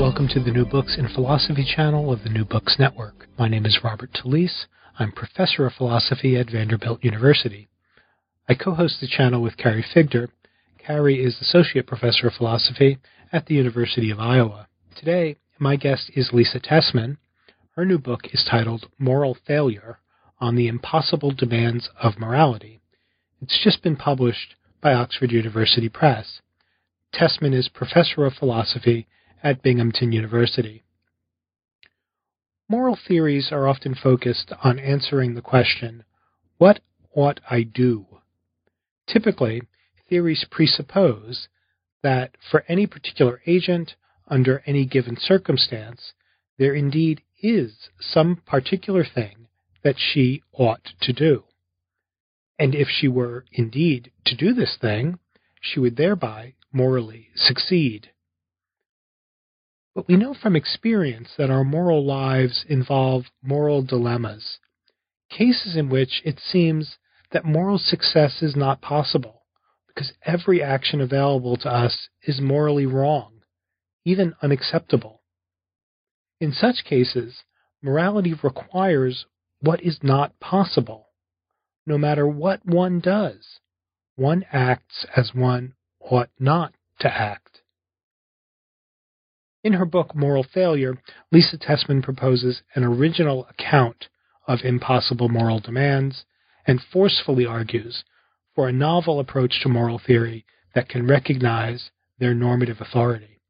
Welcome to the New Books in Philosophy channel of the New Books Network. My name is Robert Talisse. I'm professor of philosophy at Vanderbilt University. I co host the channel with Carrie Figdor. Carrie is associate professor of philosophy at the University of Iowa. Today, my guest is Lisa Tessman. Her new book is titled Moral Failure on the Impossible Demands of Morality. It's just been published by Oxford University Press. Tessman is professor of philosophy at Binghamton University. Moral theories are often focused on answering the question, What ought I do? Typically, theories presuppose that for any particular agent, under any given circumstance, there indeed is some particular thing that she ought to do. And if she were indeed to do this thing, she would thereby morally succeed. But we know from experience that our moral lives involve moral dilemmas, cases in which it seems that moral success is not possible because every action available to us is morally wrong, even unacceptable. In such cases, morality requires what is not possible. No matter what one does, one acts as one ought not to act. In her book Moral Failure, Lisa Tessman proposes an original account of impossible moral demands and forcefully argues for a novel approach to moral theory that can recognize their normative authority.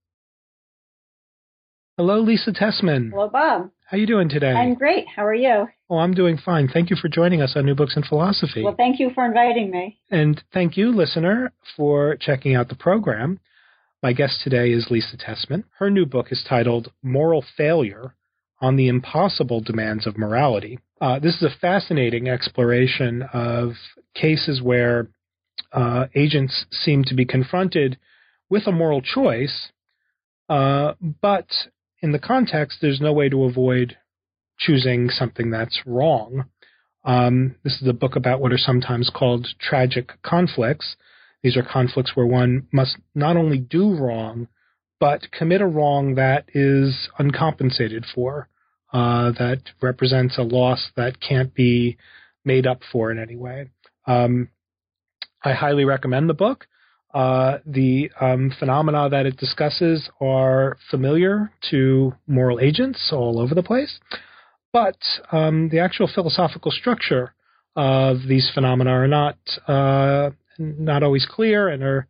Hello, Lisa Tessman. Hello, Bob. How are you doing today? I'm great. How are you? Oh, I'm doing fine. Thank you for joining us on New Books in Philosophy. Well, thank you for inviting me. And thank you, listener, for checking out the program. My guest today is Lisa Tessman. Her new book is titled Moral Failure on the Impossible Demands of Morality. Uh, this is a fascinating exploration of cases where uh, agents seem to be confronted with a moral choice, uh, but in the context, there's no way to avoid choosing something that's wrong. Um, this is a book about what are sometimes called tragic conflicts. These are conflicts where one must not only do wrong, but commit a wrong that is uncompensated for, uh, that represents a loss that can't be made up for in any way. Um, I highly recommend the book. Uh, the um, phenomena that it discusses are familiar to moral agents all over the place, but um, the actual philosophical structure of these phenomena are not uh, not always clear and are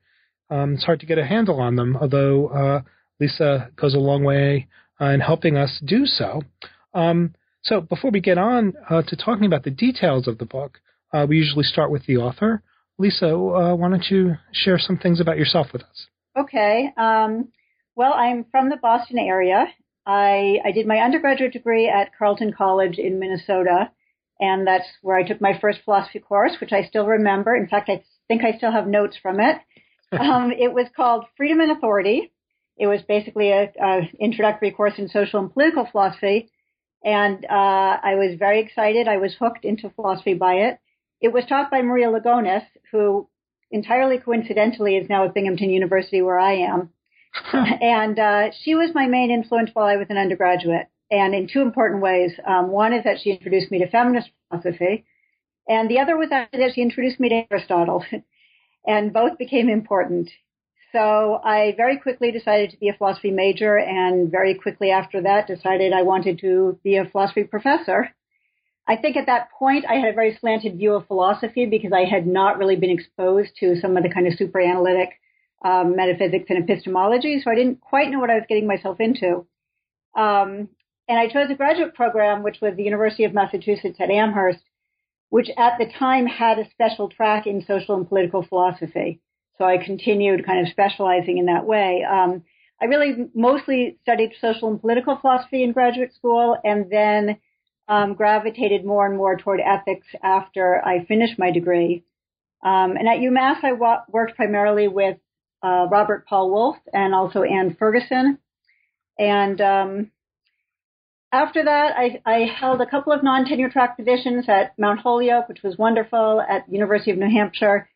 um, it's hard to get a handle on them. Although uh, Lisa goes a long way uh, in helping us do so. Um, so before we get on uh, to talking about the details of the book, uh, we usually start with the author. Lisa, uh, why don't you share some things about yourself with us? Okay. Um, well, I'm from the Boston area. I, I did my undergraduate degree at Carleton College in Minnesota, and that's where I took my first philosophy course, which I still remember. In fact, I think I still have notes from it. Um, it was called Freedom and Authority. It was basically a, introductory course in social and political philosophy, and uh, I was very excited. I was hooked into philosophy by it. It was taught by Maria Lugones, who entirely coincidentally is now at Binghamton University, where I am. and uh, she was my main influence while I was an undergraduate, and in two important ways. Um, one is that she introduced me to feminist philosophy, and the other was that she introduced me to Aristotle, and both became important. So I very quickly decided to be a philosophy major, and very quickly after that decided I wanted to be a philosophy professor. I think at that point I had a very slanted view of philosophy because I had not really been exposed to some of the kind of super analytic um, metaphysics and epistemology, so I didn't quite know what I was getting myself into. Um, and I chose a graduate program, which was the University of Massachusetts at Amherst, which at the time had a special track in social and political philosophy. So I continued kind of specializing in that way. Um, I really mostly studied social and political philosophy in graduate school and then um, gravitated more and more toward ethics after I finished my degree. Um, and at UMass, I wa- worked primarily with uh, Robert Paul Wolff and also Ann Ferguson. And um, after that, I, I, held a couple of non-tenure track positions at Mount Holyoke, which was wonderful, at University of New Hampshire.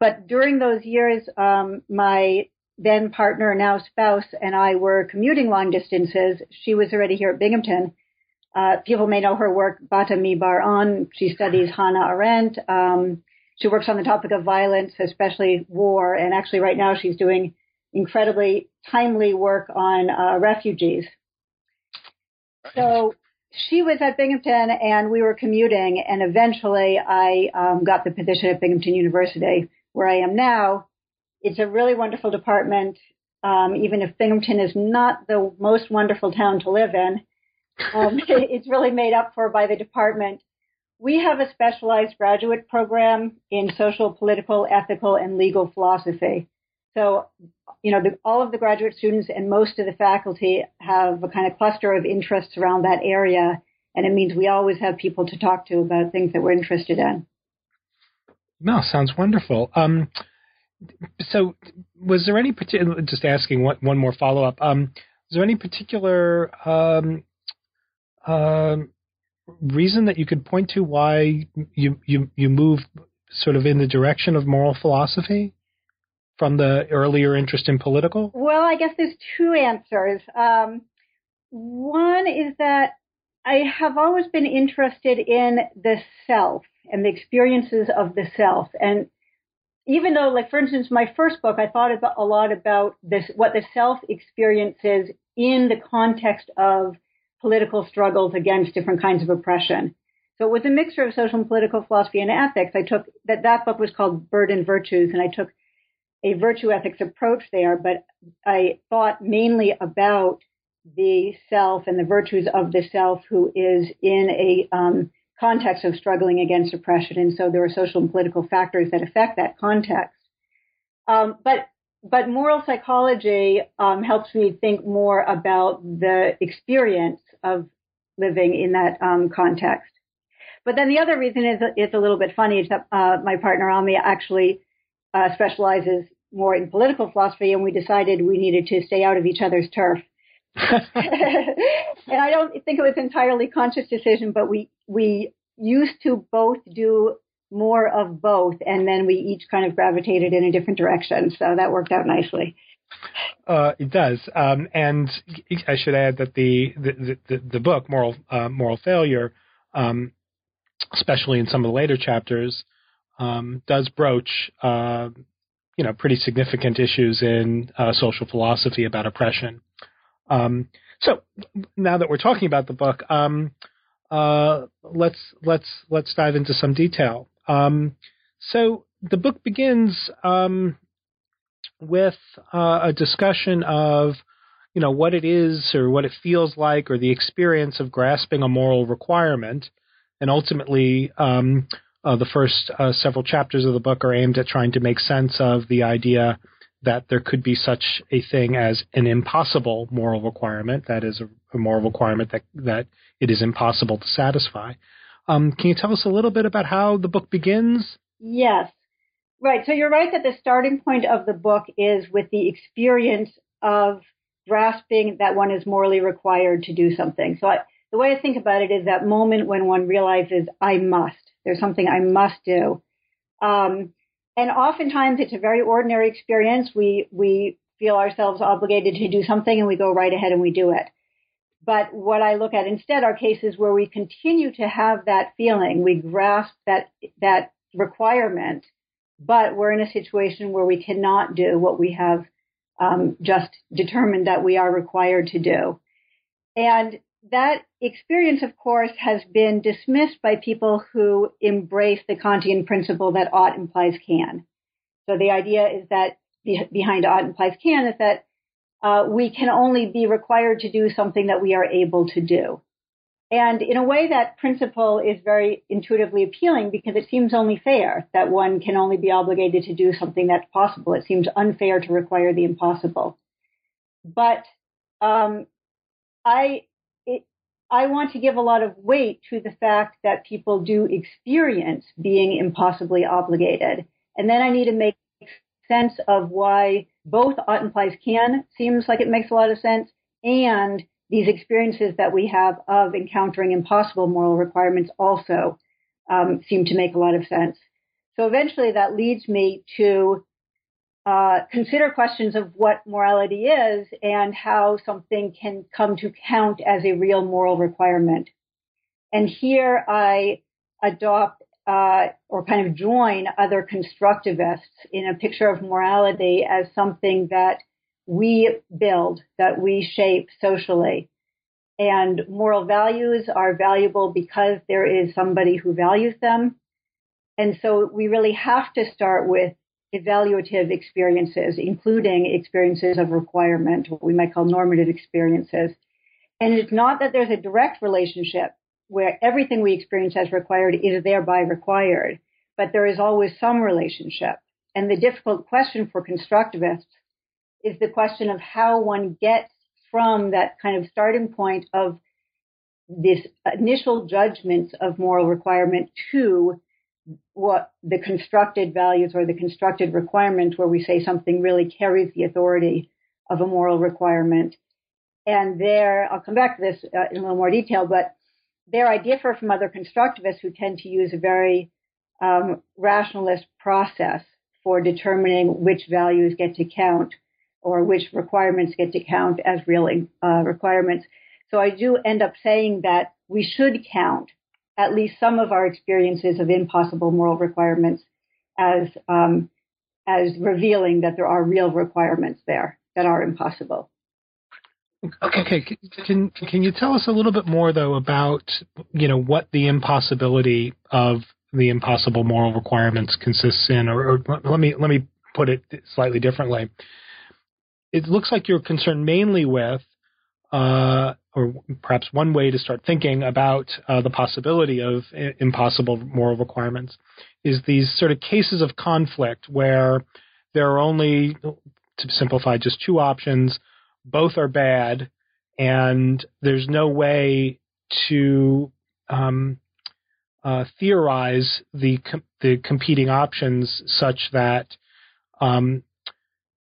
But during those years, um, my then partner, now spouse, and I were commuting long distances. She was already here at Binghamton. Uh, people may know her work, Bat-Ami. She studies Hannah Arendt. Um, she works on the topic of violence, especially war, and actually right now she's doing incredibly timely work on uh, refugees. So she was at Binghamton and we were commuting and eventually I um, got the position at Binghamton University where I am now. It's a really wonderful department. Um, even if Binghamton is not the most wonderful town to live in, um, it's really made up for by the department. We have a specialized graduate program in social, political, ethical, and legal philosophy. So, you know, the, all of the graduate students and most of the faculty have a kind of cluster of interests around that area. And it means we always have people to talk to about things that we're interested in. No, sounds wonderful. Um, so, was there any particular? Just asking one, one more follow up. Um, was there any particular um, uh, reason that you could point to why you you you moved sort of in the direction of moral philosophy? From the earlier interest in political? Well, I guess there's two answers. Um, one is that I have always been interested in the self and the experiences of the self. And even though, like, for instance, my first book, I thought about, a lot about this, what the self experiences in the context of political struggles against different kinds of oppression. So it was a mixture of social and political philosophy and ethics. I took that, that book was called Burdened Virtues, and I took a virtue ethics approach there, but I thought mainly about the self and the virtues of the self who is in a um, context of struggling against oppression. And so there are social and political factors that affect that context. Um, but but moral psychology um, helps me think more about the experience of living in that um, context. But then the other reason is it's a little bit funny is that uh, my partner Ami actually uh, specializes more in political philosophy, and we decided we needed to stay out of each other's turf. and I don't think it was entirely conscious decision, but we we used to both do more of both, and then we each kind of gravitated in a different direction. So that worked out nicely. Uh, it does, um, and I should add that the the, the, the book moral uh, moral failure, um, especially in some of the later chapters, um, does broach uh, you know pretty significant issues in uh, social philosophy about oppression. Um, so now that we're talking about the book, um, uh, let's let's let's dive into some detail. Um, so the book begins um, with uh, a discussion of you know what it is or what it feels like or the experience of grasping a moral requirement, and ultimately um, uh, the first uh, several chapters of the book are aimed at trying to make sense of the idea that there could be such a thing as an impossible moral requirement, that is, a, a moral requirement that, that it is impossible to satisfy. Um, can you tell us a little bit about how the book begins? Yes. Right. So you're right that the starting point of the book is with the experience of grasping that one is morally required to do something. So I, the way I think about it is that moment when one realizes I must. There's something I must do. Um, and oftentimes it's a very ordinary experience. We, we feel ourselves obligated to do something and we go right ahead and we do it. But what I look at instead are cases where we continue to have that feeling. We grasp that, that requirement, but we're in a situation where we cannot do what we have um, just determined that we are required to do. And that experience, of course, has been dismissed by people who embrace the Kantian principle that ought implies can. So the idea is that behind ought implies can is that uh, we can only be required to do something that we are able to do. And in a way, that principle is very intuitively appealing because it seems only fair that one can only be obligated to do something that's possible. It seems unfair to require the impossible. But um, I I want to give a lot of weight to the fact that people do experience being impossibly obligated, and then I need to make sense of why both ought implies can seems like it makes a lot of sense, and these experiences that we have of encountering impossible moral requirements also um, seem to make a lot of sense. So eventually that leads me to uh, consider questions of what morality is and how something can come to count as a real moral requirement. And here I adopt uh, or kind of join other constructivists in a picture of morality as something that we build, that we shape socially. And moral values are valuable because there is somebody who values them. And so we really have to start with evaluative experiences, including experiences of requirement, what we might call normative experiences. And it's not that there's a direct relationship where everything we experience as required is thereby required, but there is always some relationship. And the difficult question for constructivists is the question of how one gets from that kind of starting point of this initial judgments of moral requirement to what the constructed values or the constructed requirement where we say something really carries the authority of a moral requirement. And there, I'll come back to this uh, in a little more detail, but there I differ from other constructivists who tend to use a very um, rationalist process for determining which values get to count or which requirements get to count as real uh, requirements. So I do end up saying that we should count at least some of our experiences of impossible moral requirements as um, as revealing that there are real requirements there that are impossible. Okay, okay. Can can you tell us a little bit more though about you know what the impossibility of the impossible moral requirements consists in, or, or let me let me put it slightly differently it looks like you're concerned mainly with, uh, or perhaps one way to start thinking about uh, the possibility of impossible moral requirements is these sort of cases of conflict where there are only, to simplify, just two options. Both are bad, and there's no way to um, uh, theorize the com- the competing options such that um,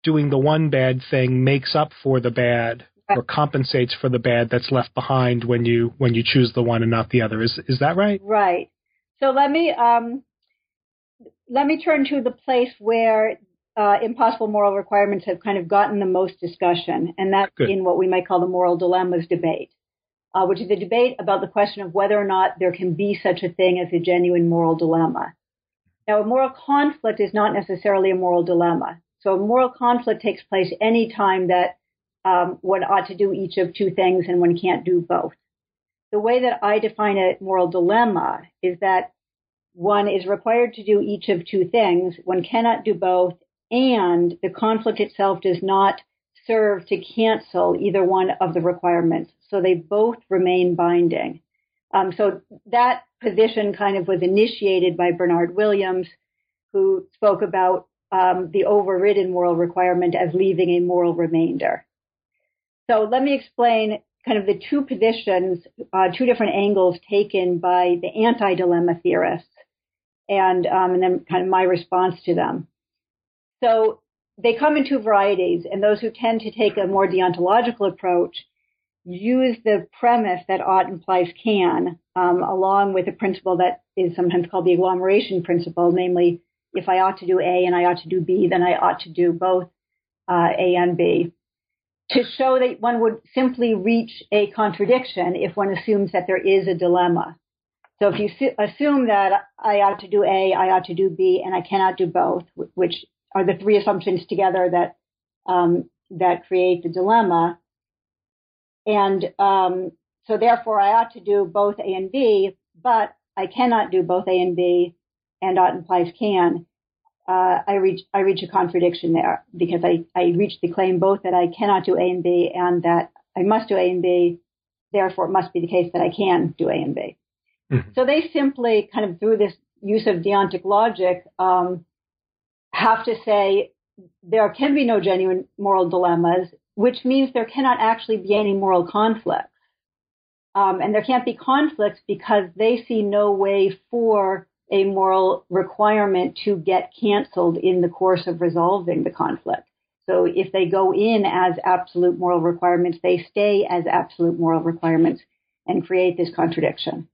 doing the one bad thing makes up for the bad or compensates for the bad that's left behind when you when you choose the one and not the other. Is is that right? Right. So let me um, let me turn to the place where uh, impossible moral requirements have kind of gotten the most discussion, and that's Good. in what we might call the moral dilemmas debate, uh, which is a debate about the question of whether or not there can be such a thing as a genuine moral dilemma. Now, a moral conflict is not necessarily a moral dilemma. So a moral conflict takes place any time that um, one ought to do each of two things and one can't do both. The way that I define a moral dilemma is that one is required to do each of two things, one cannot do both, and the conflict itself does not serve to cancel either one of the requirements. So they both remain binding. Um, so that position kind of was initiated by Bernard Williams, who spoke about um, the overridden moral requirement as leaving a moral remainder. So let me explain kind of the two positions, uh, two different angles taken by the anti-dilemma theorists, and um, and then kind of my response to them. So they come in two varieties, and those who tend to take a more deontological approach use the premise that ought implies can, um, along with a principle that is sometimes called the agglomeration principle, namely if I ought to do A and I ought to do B, then I ought to do both uh, A and B. To show that one would simply reach a contradiction if one assumes that there is a dilemma. So if you su- assume that I ought to do A, I ought to do B, and I cannot do both, which are the three assumptions together that um, that create the dilemma, and um, so therefore I ought to do both A and B, but I cannot do both A and B, and ought implies can, uh, I reach I reach a contradiction there because I, I reach the claim both that I cannot do A and B and that I must do A and B therefore it must be the case that I can do A and B. Mm-hmm. So they simply kind of through this use of deontic logic um, have to say there can be no genuine moral dilemmas, which means there cannot actually be any moral conflicts. Um, and there can't be conflicts because they see no way for a moral requirement to get canceled in the course of resolving the conflict. So if they go in as absolute moral requirements, they stay as absolute moral requirements and create this contradiction.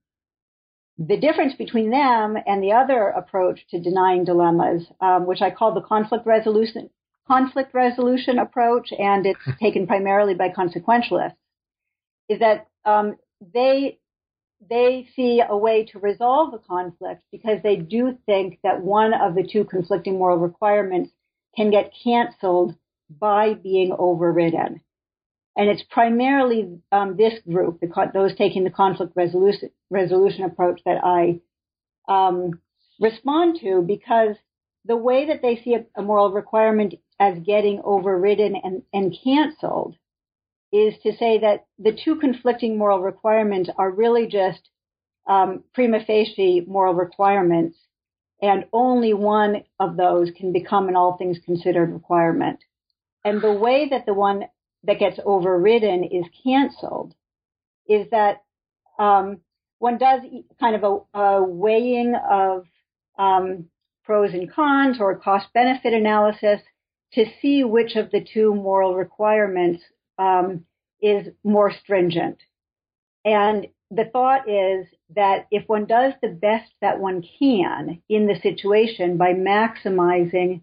The difference between them and the other approach to denying dilemmas, um, which I call the conflict resolution conflict resolution approach, and it's taken primarily by consequentialists, is that um, they they see a way to resolve the conflict because they do think that one of the two conflicting moral requirements can get canceled by being overridden. And it's primarily um, this group, those taking the conflict resolution, resolution approach, that I um, respond to because the way that they see a, a moral requirement as getting overridden and, and canceled is to say that the two conflicting moral requirements are really just um, prima facie moral requirements, and only one of those can become an all things considered requirement. And the way that the one that gets overridden is canceled is that um, one does kind of a, a weighing of um, pros and cons or cost benefit analysis to see which of the two moral requirements um, is more stringent. And the thought is that if one does the best that one can in the situation by maximizing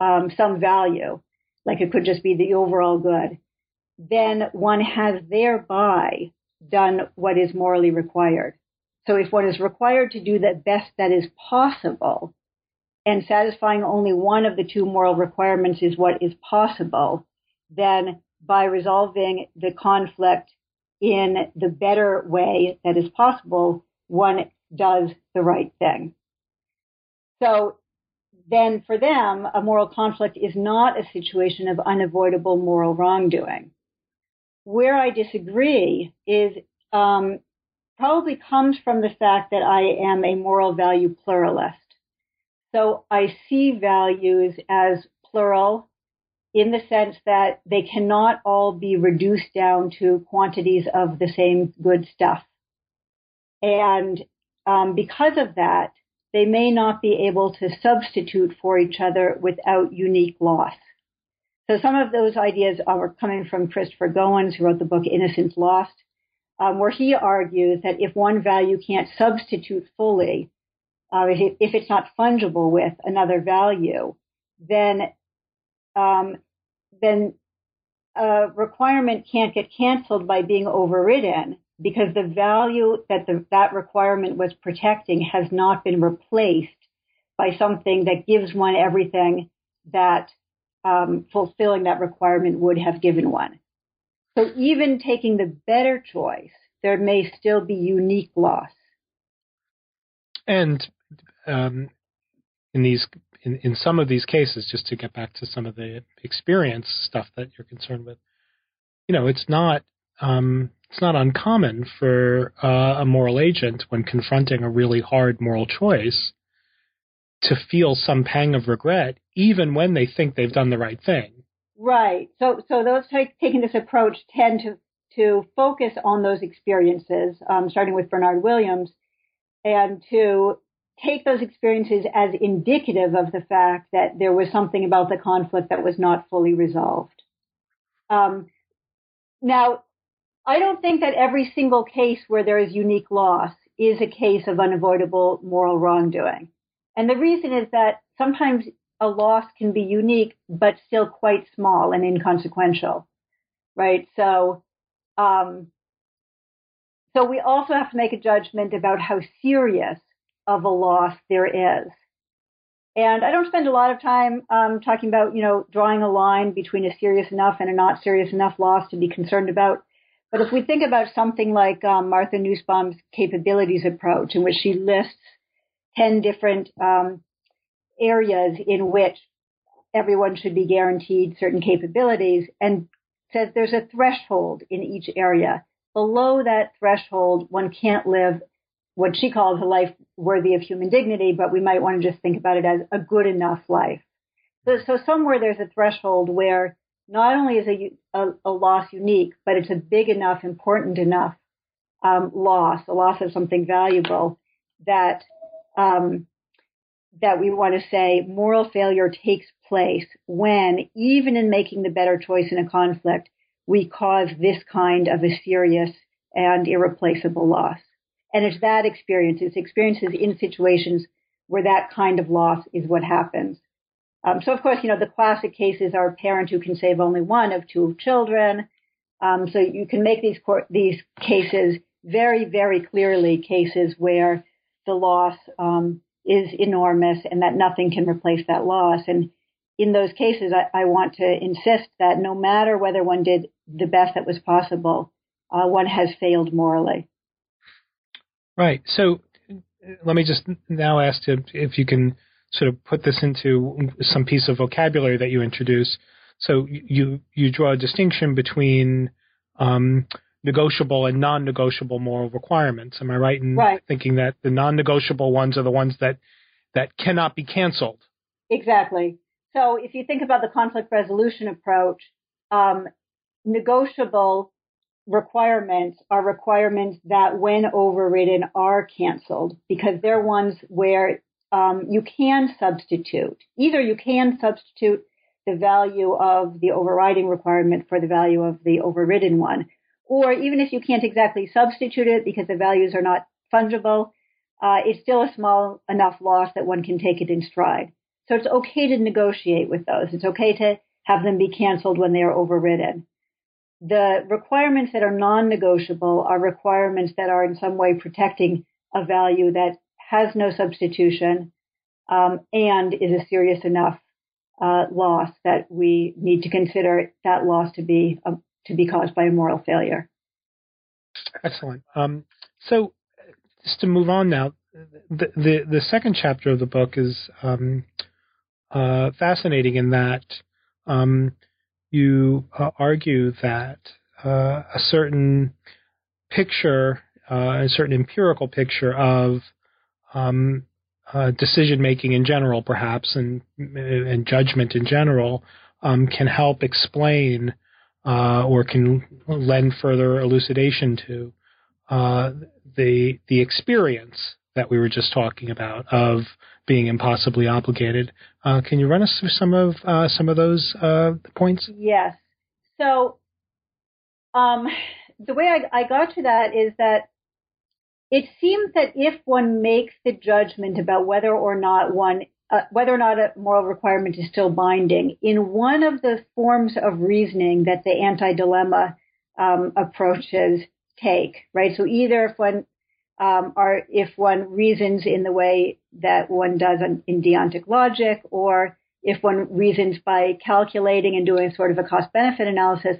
um, some value, like it could just be the overall good, then one has thereby done what is morally required. So if one is required to do the best that is possible, and satisfying only one of the two moral requirements is what is possible, then by resolving the conflict in the better way that is possible, one does the right thing. So then for them, a moral conflict is not a situation of unavoidable moral wrongdoing. Where I disagree is um, probably comes from the fact that I am a moral value pluralist. So I see values as plural in the sense that they cannot all be reduced down to quantities of the same good stuff. And um, because of that, they may not be able to substitute for each other without unique loss. So some of those ideas are coming from Christopher Gowans, who wrote the book Innocence Lost, um, where he argues that if one value can't substitute fully, uh, if it's not fungible with another value, then um, then a requirement can't get canceled by being overridden because the value that the, that requirement was protecting has not been replaced by something that gives one everything that um, fulfilling that requirement would have given one. So even taking the better choice, there may still be unique loss. And um, in these in, in some of these cases, just to get back to some of the experience stuff that you're concerned with, you know, it's not um, it's not uncommon for uh, a moral agent when confronting a really hard moral choice to feel some pang of regret, even when they think they've done the right thing. Right. So, so those taking this approach tend to to focus on those experiences, um, starting with Bernard Williams, and to take those experiences as indicative of the fact that there was something about the conflict that was not fully resolved. Um, now, I don't think that every single case where there is unique loss is a case of unavoidable moral wrongdoing. And the reason is that sometimes a loss can be unique, but still quite small and inconsequential, right? So, um, so we also have to make a judgment about how serious of a loss there is. And I don't spend a lot of time um, talking about, you know, drawing a line between a serious enough and a not serious enough loss to be concerned about. But if we think about something like um, Martha Nussbaum's capabilities approach, in which she lists 10 different um, areas in which everyone should be guaranteed certain capabilities and says there's a threshold in each area below that threshold, one can't live what she calls a life worthy of human dignity, but we might want to just think about it as a good enough life. So, so somewhere there's a threshold where not only is a, a, a loss unique, but it's a big enough, important enough um, loss, a loss of something valuable that um, that we want to say moral failure takes place when, even in making the better choice in a conflict, we cause this kind of a serious and irreplaceable loss. And it's that experience, it's experiences in situations where that kind of loss is what happens. Um, so, of course, you know, the classic cases are a parent who can save only one of two children. Um, so you can make these court, these cases very, very clearly cases where the loss um, is enormous and that nothing can replace that loss. And in those cases, I, I, want to insist that no matter whether one did the best that was possible, uh, one has failed morally. Right. So let me just now ask you if you can sort of put this into some piece of vocabulary that you introduce. So you you draw a distinction between um, negotiable and non-negotiable moral requirements. Am I right in right. thinking that the non-negotiable ones are the ones that that cannot be canceled? Exactly. So if you think about the conflict resolution approach, um, negotiable requirements are requirements that, when overridden, are canceled because they're ones where um, you can substitute. Either you can substitute the value of the overriding requirement for the value of the overridden one, or even if you can't exactly substitute it because the values are not fungible, uh, it's still a small enough loss that one can take it in stride. So it's okay to negotiate with those. It's okay to have them be canceled when they are overridden. The requirements that are non-negotiable are requirements that are in some way protecting a value that has no substitution um, and is a serious enough uh, loss that we need to consider that loss to be a, to be caused by a moral failure. Excellent. Um, so, just to move on now, the, the, the second chapter of the book is um, uh, fascinating in that um, you uh, argue that uh, a certain picture, uh, a certain empirical picture of um, uh, decision making in general, perhaps, and and judgment in general, um, can help explain uh, or can lend further elucidation to uh, the the experience that we were just talking about of being impossibly obligated. Uh, can you run us through some of uh, some of those uh, points? Yes. So um, the way I, I got to that is that it seems that if one makes the judgment about whether or not one uh, whether or not a moral requirement is still binding in one of the forms of reasoning that the anti-dilemma um, approaches take, right? So either if one um, are if one reasons in the way that one does in deontic logic, or if one reasons by calculating and doing sort of a cost benefit analysis,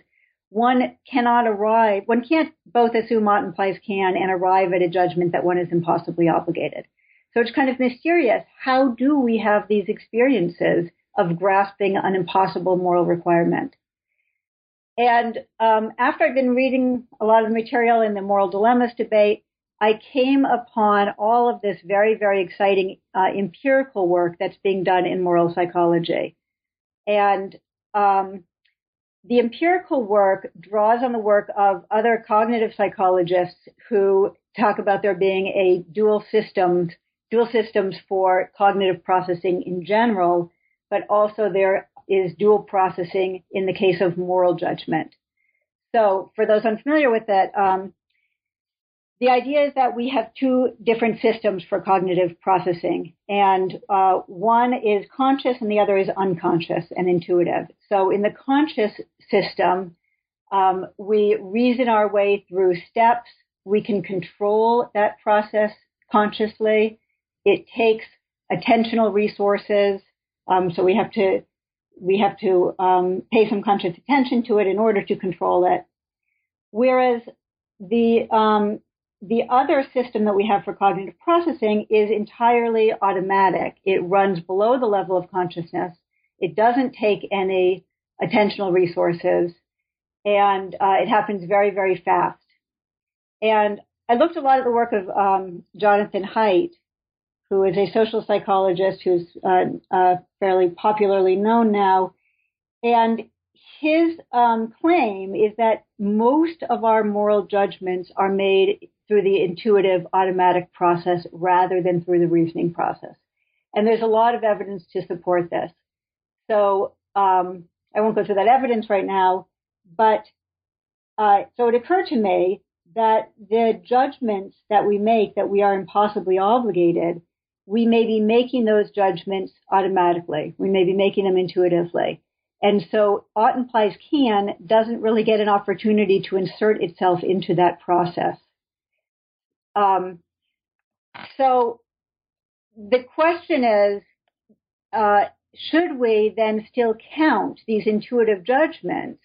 one cannot arrive, one can't both assume ought implies can and arrive at a judgment that one is impossibly obligated. So it's kind of mysterious. How do we have these experiences of grasping an impossible moral requirement? And um, after I've been reading a lot of the material in the moral dilemmas debate, I came upon all of this very, very exciting uh, empirical work that's being done in moral psychology. And um, the empirical work draws on the work of other cognitive psychologists who talk about there being a dual systems, dual systems for cognitive processing in general, but also there is dual processing in the case of moral judgment. So for those unfamiliar with that, um, the idea is that we have two different systems for cognitive processing, and uh, one is conscious and the other is unconscious and intuitive. So, in the conscious system, um, we reason our way through steps. We can control that process consciously. It takes attentional resources, um, so we have to we have to um, pay some conscious attention to it in order to control it. Whereas the um, the other system that we have for cognitive processing is entirely automatic. It runs below the level of consciousness. It doesn't take any attentional resources, and uh, it happens very, very fast. And I looked a lot at the work of um, Jonathan Haidt, who is a social psychologist who's uh, uh, fairly popularly known now. And his um, claim is that most of our moral judgments are made through the intuitive automatic process rather than through the reasoning process. And there's a lot of evidence to support this. So um, I won't go through that evidence right now, but uh, so it occurred to me that the judgments that we make that we are impossibly obligated, we may be making those judgments automatically. We may be making them intuitively. And so ought implies can doesn't really get an opportunity to insert itself into that process. Um, so the question is, uh, should we then still count these intuitive judgments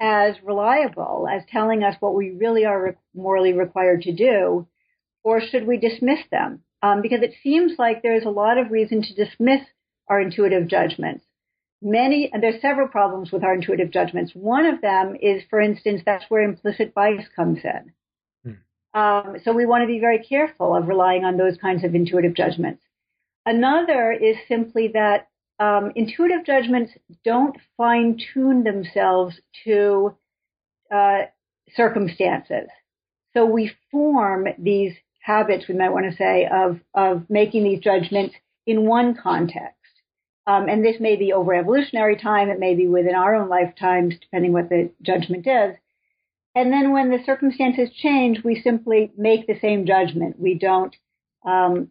as reliable, as telling us what we really are morally required to do, or should we dismiss them? Um, because it seems like there's a lot of reason to dismiss our intuitive judgments. Many, and there's several problems with our intuitive judgments. One of them is, for instance, that's where implicit bias comes in. Um, so we want to be very careful of relying on those kinds of intuitive judgments. Another is simply that um, intuitive judgments don't fine tune themselves to uh, circumstances. So we form these habits, we might want to say, of, of making these judgments in one context. Um, and this may be over evolutionary time, it may be within our own lifetimes, depending what the judgment is. And then when the circumstances change, we simply make the same judgment. We don't um,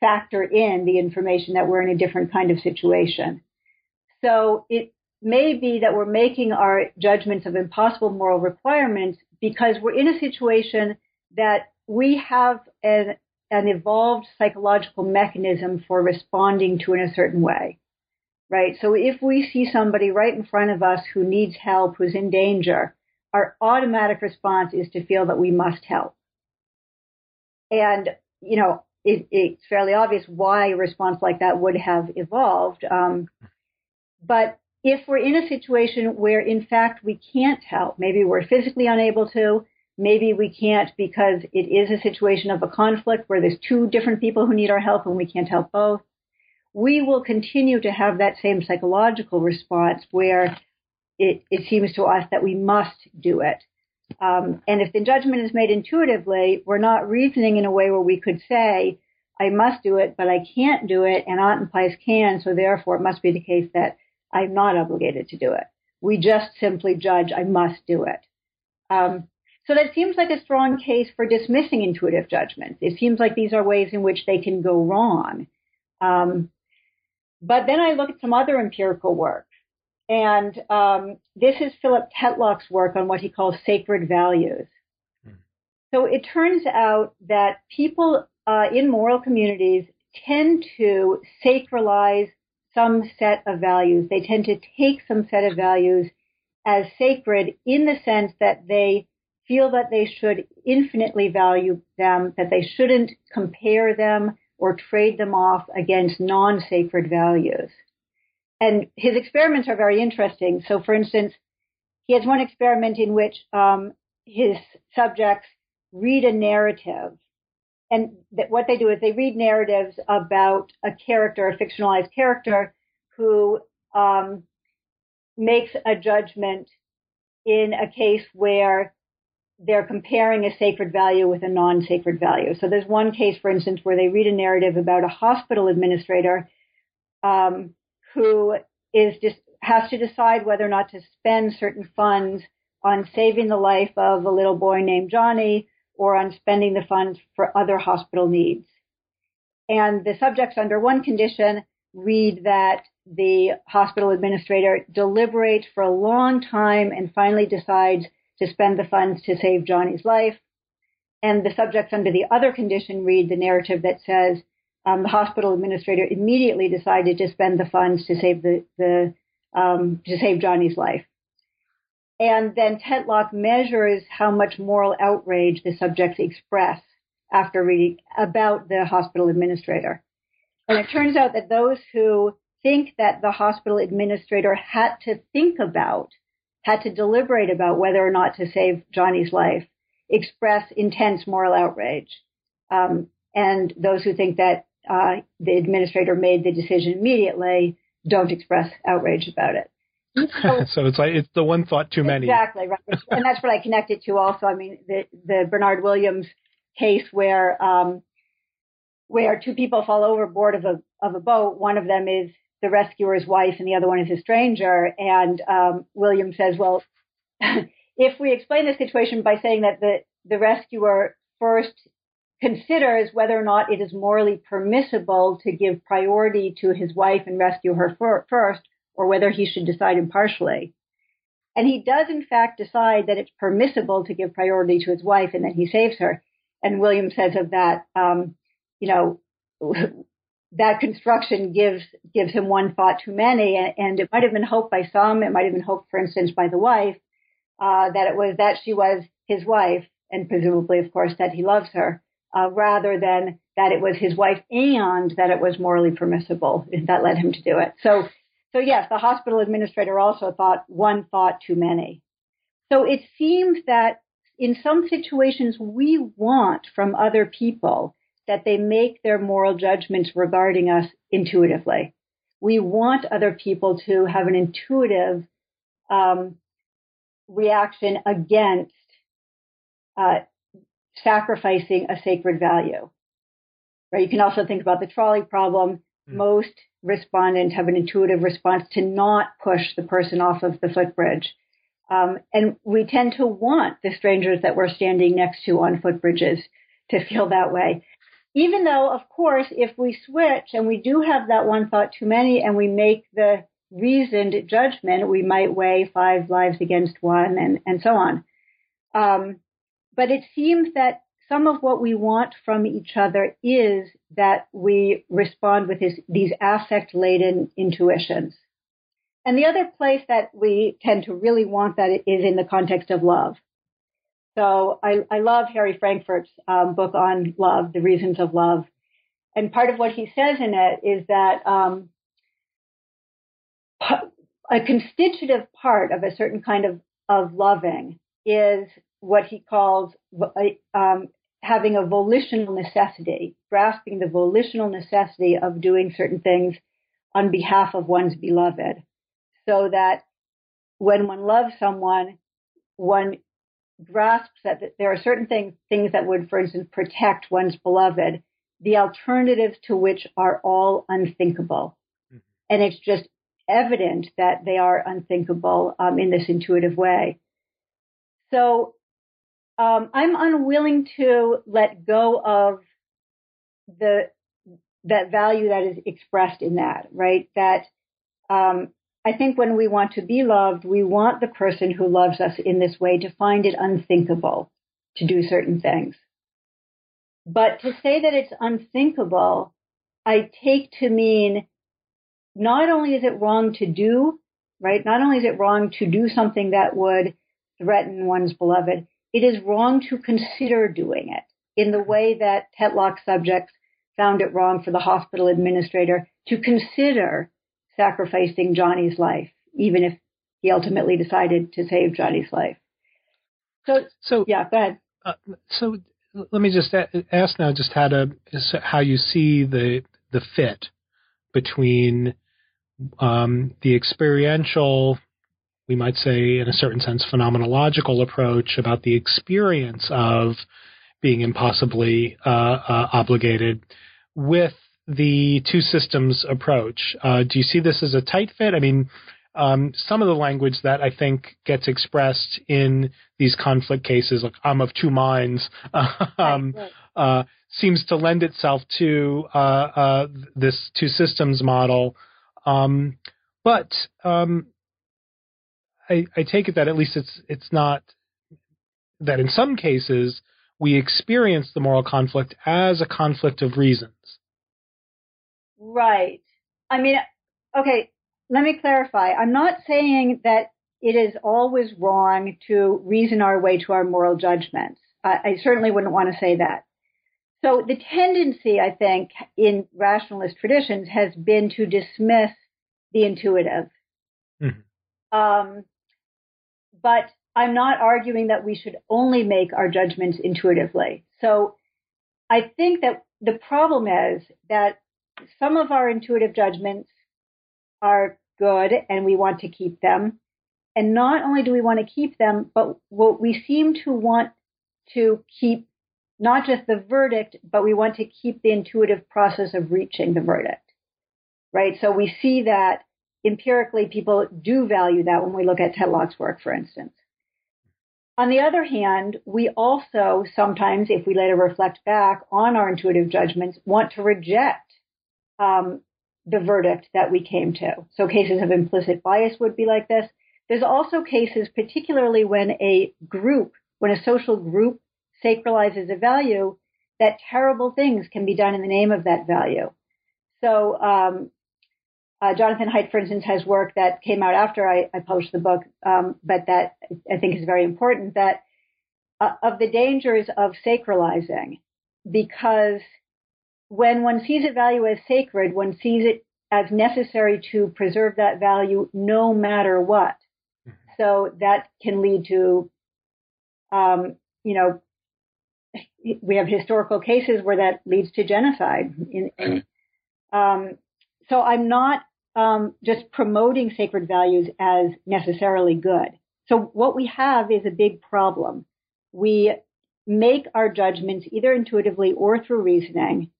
factor in the information that we're in a different kind of situation. So it may be that we're making our judgments of impossible moral requirements because we're in a situation that we have an, an evolved psychological mechanism for responding to in a certain way. Right? So if we see somebody right in front of us who needs help, who's in danger, our automatic response is to feel that we must help. And, you know, it, it's fairly obvious why a response like that would have evolved. Um, but if we're in a situation where, in fact, we can't help, maybe we're physically unable to, maybe we can't because it is a situation of a conflict where there's two different people who need our help and we can't help both, we will continue to have that same psychological response where it, it seems to us that we must do it. Um, and if the judgment is made intuitively, we're not reasoning in a way where we could say, I must do it, but I can't do it, and ought implies can, so therefore it must be the case that I'm not obligated to do it. We just simply judge I must do it. Um, so that seems like a strong case for dismissing intuitive judgments. It seems like these are ways in which they can go wrong. Um, but then I look at some other empirical work and um, this is Philip Tetlock's work on what he calls sacred values. Hmm. So it turns out that people uh, in moral communities tend to sacralize some set of values. They tend to take some set of values as sacred in the sense that they feel that they should infinitely value them, that they shouldn't compare them or trade them off against non-sacred values. And his experiments are very interesting. So, for instance, he has one experiment in which um, his subjects read a narrative. And what they do is they read narratives about a character, a fictionalized character, who um, makes a judgment in a case where they're comparing a sacred value with a non-sacred value. So there's one case, for instance, where they read a narrative about a hospital administrator um, who is just has to decide whether or not to spend certain funds on saving the life of a little boy named Johnny or on spending the funds for other hospital needs. And the subjects under one condition read that the hospital administrator deliberates for a long time and finally decides to spend the funds to save Johnny's life. And the subjects under the other condition read the narrative that says um, the hospital administrator immediately decided to spend the funds to save the, the um, to save Johnny's life. And then Tetlock measures how much moral outrage the subjects express after reading about the hospital administrator. And it turns out that those who think that the hospital administrator had to think about, had to deliberate about whether or not to save Johnny's life, express intense moral outrage. Um, and those who think that uh, the administrator made the decision immediately don't express outrage about it. So, so, it's like it's the one thought too many. Exactly right, and that's what I connected to. Also, I mean the the Bernard Williams case where um, where two people fall overboard of a of a boat. One of them is the rescuer's wife, and the other one is a stranger. And um, Williams says, well, if we explain the situation by saying that the the rescuer first considers whether or not it is morally permissible to give priority to his wife and rescue her for, first, or whether he should decide impartially. And he does, in fact, decide that it's permissible to give priority to his wife and that he saves her. And William says of that, um, you know, that construction gives gives him one thought too many, and, it might have been hoped by some. It might have been hoped, for instance, by the wife, uh, that it was that she was his wife, and presumably, of course, that he loves her uh, rather than that it was his wife and that it was morally permissible that led him to do it. So, so yes, the hospital administrator also thought one thought too many. So it seems that in some situations we want from other people that they make their moral judgments regarding us intuitively. We want other people to have an intuitive um, reaction against uh, sacrificing a sacred value. Right? You can also think about the trolley problem. Mm. Most respondents have an intuitive response to not push the person off of the footbridge. Um, and we tend to want the strangers that we're standing next to on footbridges to feel that way. Even though, of course, if we switch and we do have that one thought too many and we make the reasoned judgment, we might weigh five lives against one and, and so on. Um, but it seems that some of what we want from each other is that we respond with these affect laden intuitions. And the other place that we tend to really want that is in the context of love. So I, I love Harry Frankfurt's um, book on love, The Reasons of Love. And part of what he says in it is that um, a constitutive part of a certain kind of, of loving is what he calls um, having a volitional necessity, grasping the volitional necessity of doing certain things on behalf of one's beloved, so that when one loves someone, one grasps that there are certain things, things that would, for instance, protect one's beloved, the alternatives to which are all unthinkable. Mm-hmm. And it's just evident that they are unthinkable um, in this intuitive way. So um, I'm unwilling to let go of the that value that is expressed in that, right? That um, I think when we want to be loved, we want the person who loves us in this way to find it unthinkable to do certain things. But to say that it's unthinkable, I take to mean not only is it wrong to do, right? Not only is it wrong to do something that would threaten one's beloved, it is wrong to consider doing it in the way that Tetlock subjects found it wrong for the hospital administrator to consider sacrificing Johnny's life, even if he ultimately decided to save Johnny's life. So, so yeah, go ahead. Uh, so let me just ask now, just how to how you see the the fit between um, the experiential we might say, in a certain sense, phenomenological approach about the experience of being impossibly uh, uh, obligated with the two systems approach. Uh, do you see this as a tight fit? I mean, um, some of the language that I think gets expressed in these conflict cases, like I'm of two minds, um, uh, seems to lend itself to uh, uh, this two systems model. Um, but um, I, I take it that at least it's it's not that in some cases we experience the moral conflict as a conflict of reasons. Right. I mean, okay, let me clarify. I'm not saying that it is always wrong to reason our way to our moral judgments. I, I certainly wouldn't want to say that. So the tendency, I think, in rationalist traditions has been to dismiss the intuitive. Mm-hmm. Um, but I'm not arguing that we should only make our judgments intuitively. So I think that the problem is that some of our intuitive judgments are good and we want to keep them. And not only do we want to keep them, but what we seem to want to keep not just the verdict, but we want to keep the intuitive process of reaching the verdict. Right? So we see that empirically people do value that when we look at Tetlock's work, for instance. On the other hand, we also sometimes, if we later reflect back on our intuitive judgments, want to reject um, the verdict that we came to. So cases of implicit bias would be like this. There's also cases, particularly when a group, when a social group sacralizes a value, that terrible things can be done in the name of that value. So um, uh, Jonathan Haidt, for instance, has work that came out after I, I published the book, um, but that I think is very important. That uh, of the dangers of sacralizing, because when one sees a value as sacred, one sees it as necessary to preserve that value no matter what. Mm-hmm. So that can lead to, um, you know, we have historical cases where that leads to genocide. In, in, um, so I'm not um, just promoting sacred values as necessarily good. So what we have is a big problem. We make our judgments either intuitively or through reasoning.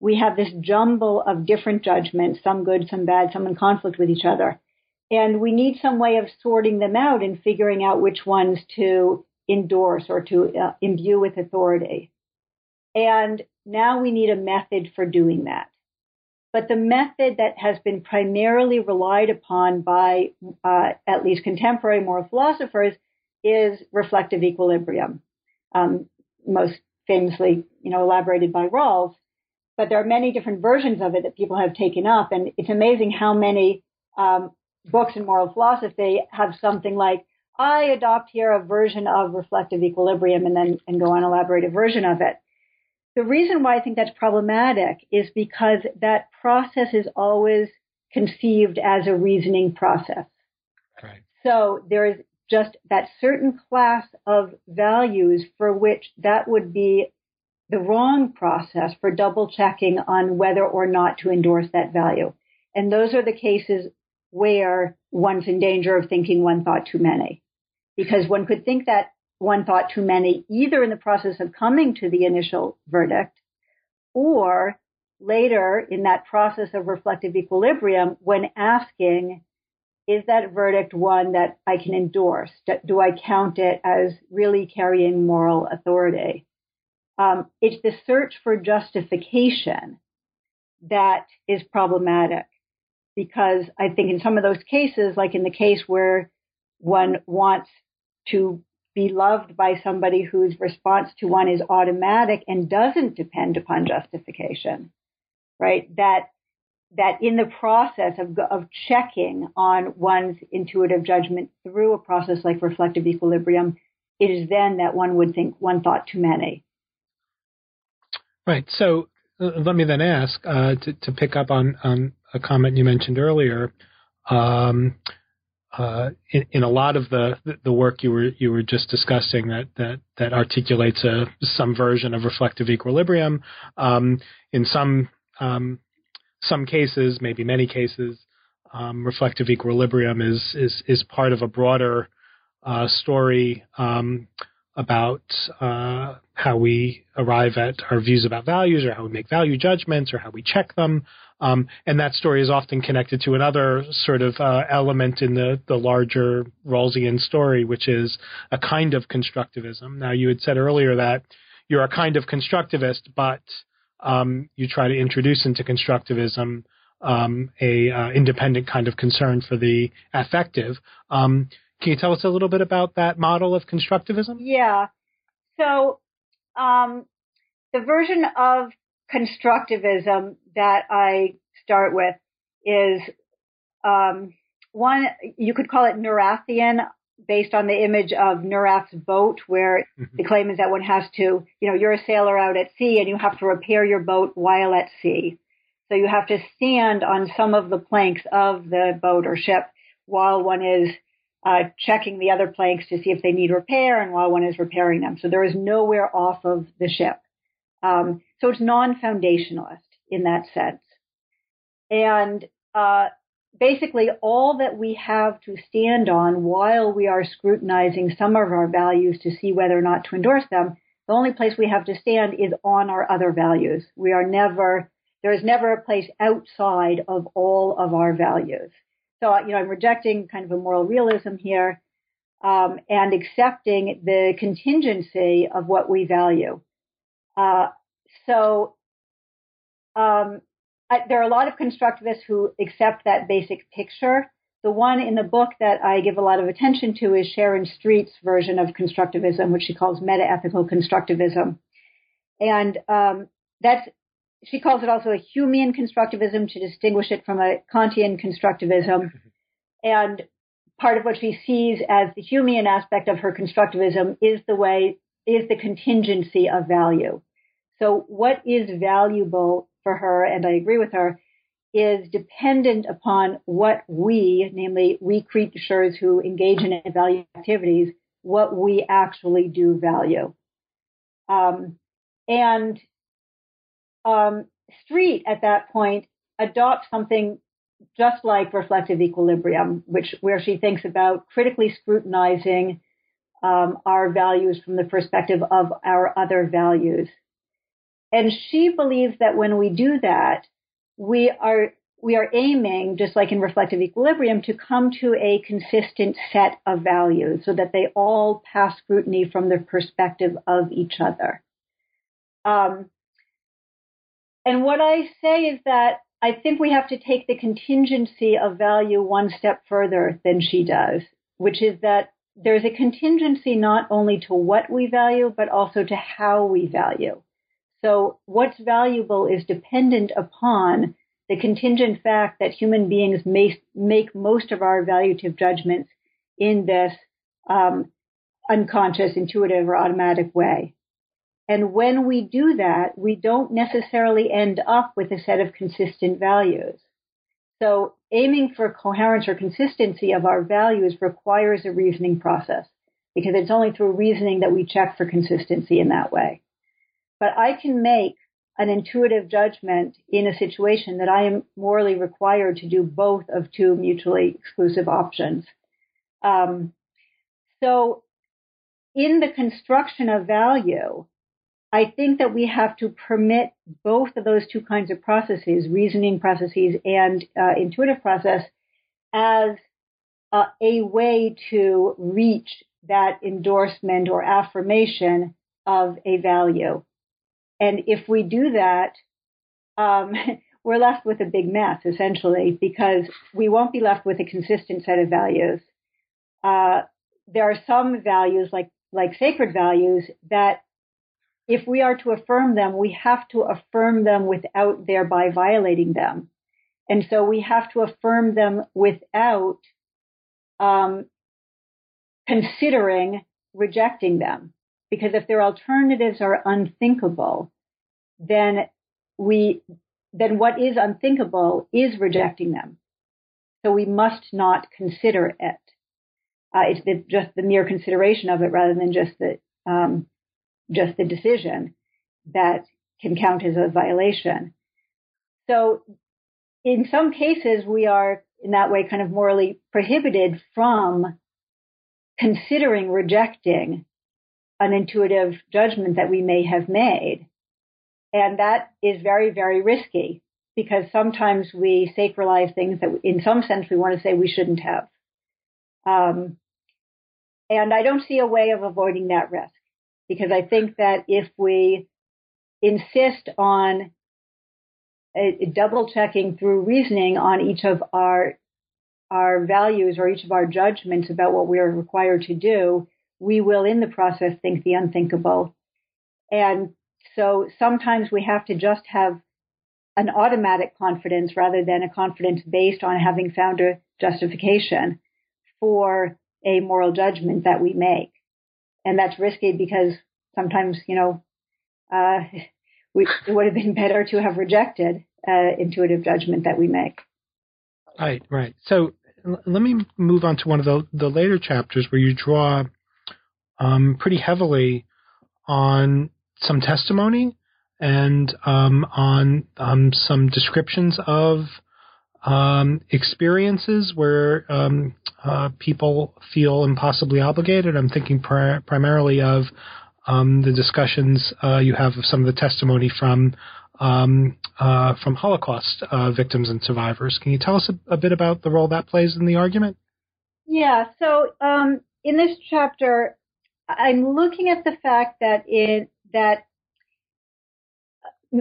We have this jumble of different judgments, some good, some bad, some in conflict with each other. And we need some way of sorting them out and figuring out which ones to endorse or to uh, imbue with authority. And now we need a method for doing that. But the method that has been primarily relied upon by uh, at least contemporary moral philosophers is reflective equilibrium, um, most famously, you know, elaborated by Rawls. But there are many different versions of it that people have taken up, and it's amazing how many um, books in moral philosophy have something like, "I adopt here a version of reflective equilibrium," and then and go on elaborate a version of it. The reason why I think that's problematic is because that process is always conceived as a reasoning process. Right. So there is just that certain class of values for which that would be the wrong process for double checking on whether or not to endorse that value. And those are the cases where one's in danger of thinking one thought too many. Because one could think that one thought too many, either in the process of coming to the initial verdict or later in that process of reflective equilibrium when asking, is that verdict one that I can endorse? Do I count it as really carrying moral authority? Um, it's the search for justification that is problematic because I think in some of those cases, like in the case where one wants to be loved by somebody whose response to one is automatic and doesn't depend upon justification, right? That that in the process of, of checking on one's intuitive judgment through a process like reflective equilibrium, it is then that one would think one thought too many. Right. So uh, let me then ask uh, to, to, pick up on, on a comment you mentioned earlier. Um, uh, in, in, a lot of the the work you were you were just discussing that that that articulates a some version of reflective equilibrium. Um, in some um, some cases, maybe many cases, um, reflective equilibrium is is is part of a broader uh, story um, about uh, how we arrive at our views about values, or how we make value judgments, or how we check them. Um, and that story is often connected to another sort of uh, element in the, the larger Rawlsian story, which is a kind of constructivism. Now, you had said earlier that you're a kind of constructivist, but um, you try to introduce into constructivism um, a uh, independent kind of concern for the affective. Um, can you tell us a little bit about that model of constructivism? Yeah. So um, the version of constructivism that I start with is um, one, you could call it Neurathian, based on the image of Neurath's boat, where mm-hmm. the claim is that one has to, you know, you're a sailor out at sea and you have to repair your boat while at sea. So you have to stand on some of the planks of the boat or ship while one is uh, checking the other planks to see if they need repair and while one is repairing them. So there is nowhere off of the ship. Um, so it's non-foundationalist in that sense. And uh, basically all that we have to stand on while we are scrutinizing some of our values to see whether or not to endorse them, the only place we have to stand is on our other values. We are never, there is never a place outside of all of our values. So, you know, I'm rejecting kind of a moral realism here um, and accepting the contingency of what we value. Uh, so, um, I, there are a lot of constructivists who accept that basic picture. The one in the book that I give a lot of attention to is Sharon Street's version of constructivism, which she calls meta-ethical constructivism. And um, that's she calls it also a Humean constructivism to distinguish it from a Kantian constructivism. And part of what she sees as the Humean aspect of her constructivism is the way is the contingency of value. So what is valuable for her, and I agree with her, is dependent upon what we, namely we creatures who engage in value activities, what we actually do value. Um, and um, Street at that point adopts something just like reflective equilibrium, which where she thinks about critically scrutinizing um, our values from the perspective of our other values. And she believes that when we do that, we are we are aiming, just like in reflective equilibrium, to come to a consistent set of values so that they all pass scrutiny from the perspective of each other. Um, and what I say is that I think we have to take the contingency of value one step further than she does, which is that there's a contingency not only to what we value, but also to how we value. So what's valuable is dependent upon the contingent fact that human beings may make most of our evaluative judgments in this um, unconscious, intuitive, or automatic way. And when we do that, we don't necessarily end up with a set of consistent values. So aiming for coherence or consistency of our values requires a reasoning process because it's only through reasoning that we check for consistency in that way but I can make an intuitive judgment in a situation that I am morally required to do both of two mutually exclusive options. Um, so in the construction of value, I think that we have to permit both of those two kinds of processes, reasoning processes and uh, intuitive process, as uh, a way to reach that endorsement or affirmation of a value. And if we do that, um, we're left with a big mess essentially because we won't be left with a consistent set of values. Uh, there are some values like like sacred values that if we are to affirm them, we have to affirm them without thereby violating them. And so we have to affirm them without um, considering rejecting them. Because if their alternatives are unthinkable, then we, then what is unthinkable is rejecting them. So we must not consider it. Uh, it's the, just the mere consideration of it rather than just the, um, just the decision that can count as a violation. So in some cases, we are in that way kind of morally prohibited from considering rejecting an intuitive judgment that we may have made. And that is very, very risky because sometimes we sacralize things that in some sense we want to say we shouldn't have. Um, and I don't see a way of avoiding that risk because I think that if we insist on a double checking through reasoning on each of our our values or each of our judgments about what we are required to do, we will in the process think the unthinkable. And so sometimes we have to just have an automatic confidence rather than a confidence based on having found a justification for a moral judgment that we make. And that's risky because sometimes, you know, uh, we, it would have been better to have rejected uh, intuitive judgment that we make. Right, right. So let me move on to one of the, the later chapters where you draw um, pretty heavily on some testimony and um, on um, some descriptions of um, experiences where um, uh, people feel impossibly obligated. I'm thinking pri- primarily of um, the discussions uh, you have of some of the testimony from uh, from Holocaust uh, victims and survivors. Can you tell us a, a, bit about the role that plays in the argument? Yeah. So in this chapter, I'm looking at the fact that it that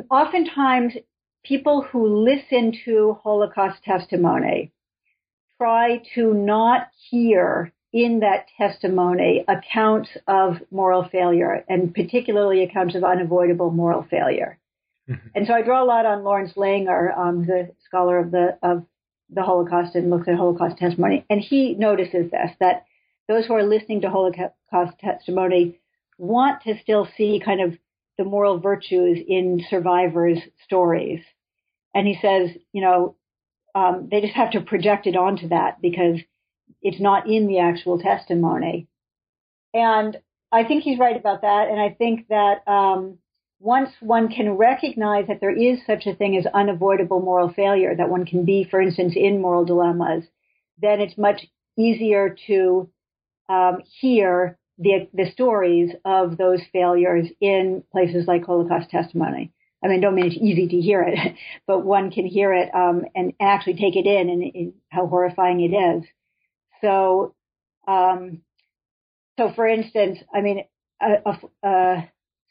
oftentimes people who listen to Holocaust testimony try to not hear in that testimony accounts of moral failure and particularly accounts of unavoidable moral failure. Mm-hmm. And so I draw a lot on Lawrence Langer, um, the scholar of the of the Holocaust and looks at Holocaust testimony, and he notices this that those who are listening to Holocaust testimony want to still see kind of the moral virtues in survivors' stories. And he says, you know, um, they just have to project it onto that because it's not in the actual testimony. And I think he's right about that. And I think that um, once one can recognize that there is such a thing as unavoidable moral failure, that one can be, for instance, in moral dilemmas, then it's much easier to um, hear the, the stories of those failures in places like Holocaust testimony. I mean, don't mean it's easy to hear it, but one can hear it um, and actually take it in and, and, how horrifying it is. So, um, so for instance, I mean,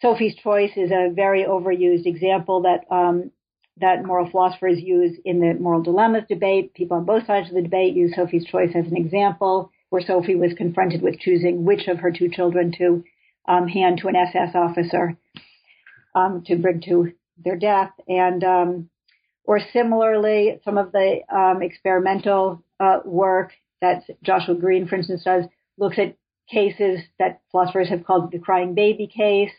Sophie's Choice is a very overused example that um, that moral philosophers use in the moral dilemmas debate. People on both sides of the debate use Sophie's Choice as an example where Sophie was confronted with choosing which of her two children to um, hand to an SS officer um, to bring to their death. And um, or similarly, some of the um, experimental uh, work that Joshua Greene, for instance, does looks at cases that philosophers have called the crying baby case,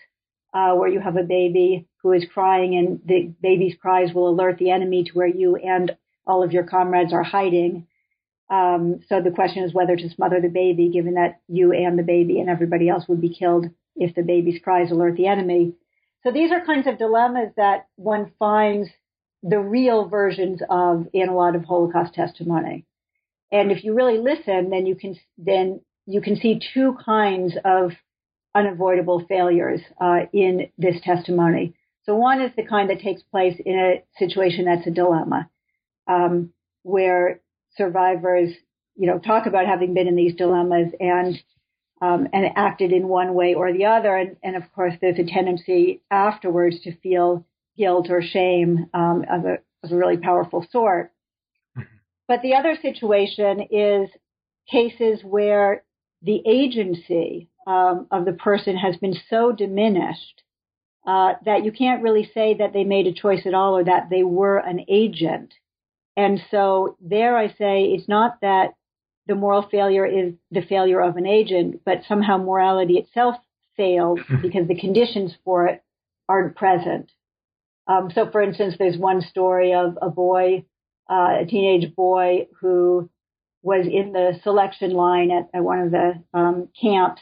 uh, where you have a baby who is crying and the baby's cries will alert the enemy to where you and all of your comrades are hiding. Um, so the question is whether to smother the baby, given that you and the baby and everybody else would be killed if the baby's cries alert the enemy. So these are kinds of dilemmas that one finds the real versions of in a lot of Holocaust testimony. And if you really listen, then you can then you can see two kinds of unavoidable failures uh, in this testimony. So one is the kind that takes place in a situation that's a dilemma, um, where survivors, you know, talk about having been in these dilemmas and um, and acted in one way or the other. And, and, of course, there's a tendency afterwards to feel guilt or shame um, of, a, of a really powerful sort. Mm-hmm. But the other situation is cases where the agency um, of the person has been so diminished uh, that you can't really say that they made a choice at all or that they were an agent. And so there I say it's not that the moral failure is the failure of an agent, but somehow morality itself fails because the conditions for it aren't present. Um, so, for instance, there's one story of a boy, uh, a teenage boy who was in the selection line at, at one of the um, camps,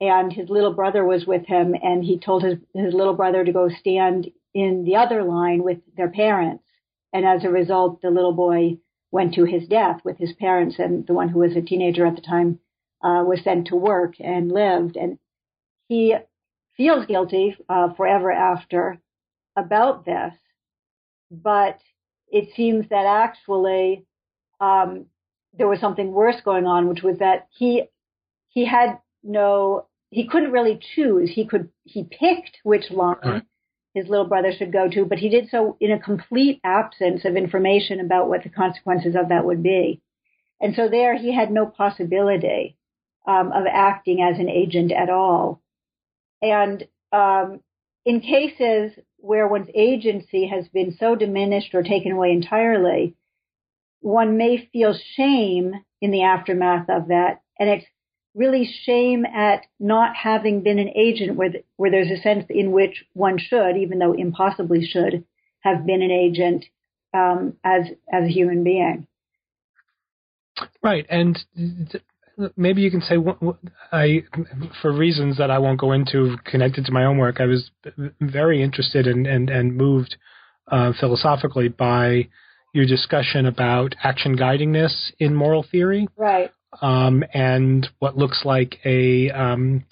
and his little brother was with him, and he told his, his little brother to go stand in the other line with their parents. And as a result, the little boy went to his death with his parents, and the one who was a teenager at the time uh, was sent to work and lived. And he feels guilty uh, forever after about this, but it seems that actually um, there was something worse going on, which was that he he had no he couldn't really choose. He could he picked which line his little brother should go to, but he did so in a complete absence of information about what the consequences of that would be. And so there he had no possibility um, of acting as an agent at all. And um, in cases where one's agency has been so diminished or taken away entirely, one may feel shame in the aftermath of that. And it's really shame at not having been an agent where, where there's a sense in which one should, even though impossibly should, have been an agent um, as as a human being. Right, and th- maybe you can say I, for reasons that I won't go into, connected to my own work, I was very interested in, and and moved uh, philosophically by your discussion about action guidingness in moral theory, right? Um, and what looks like a, um,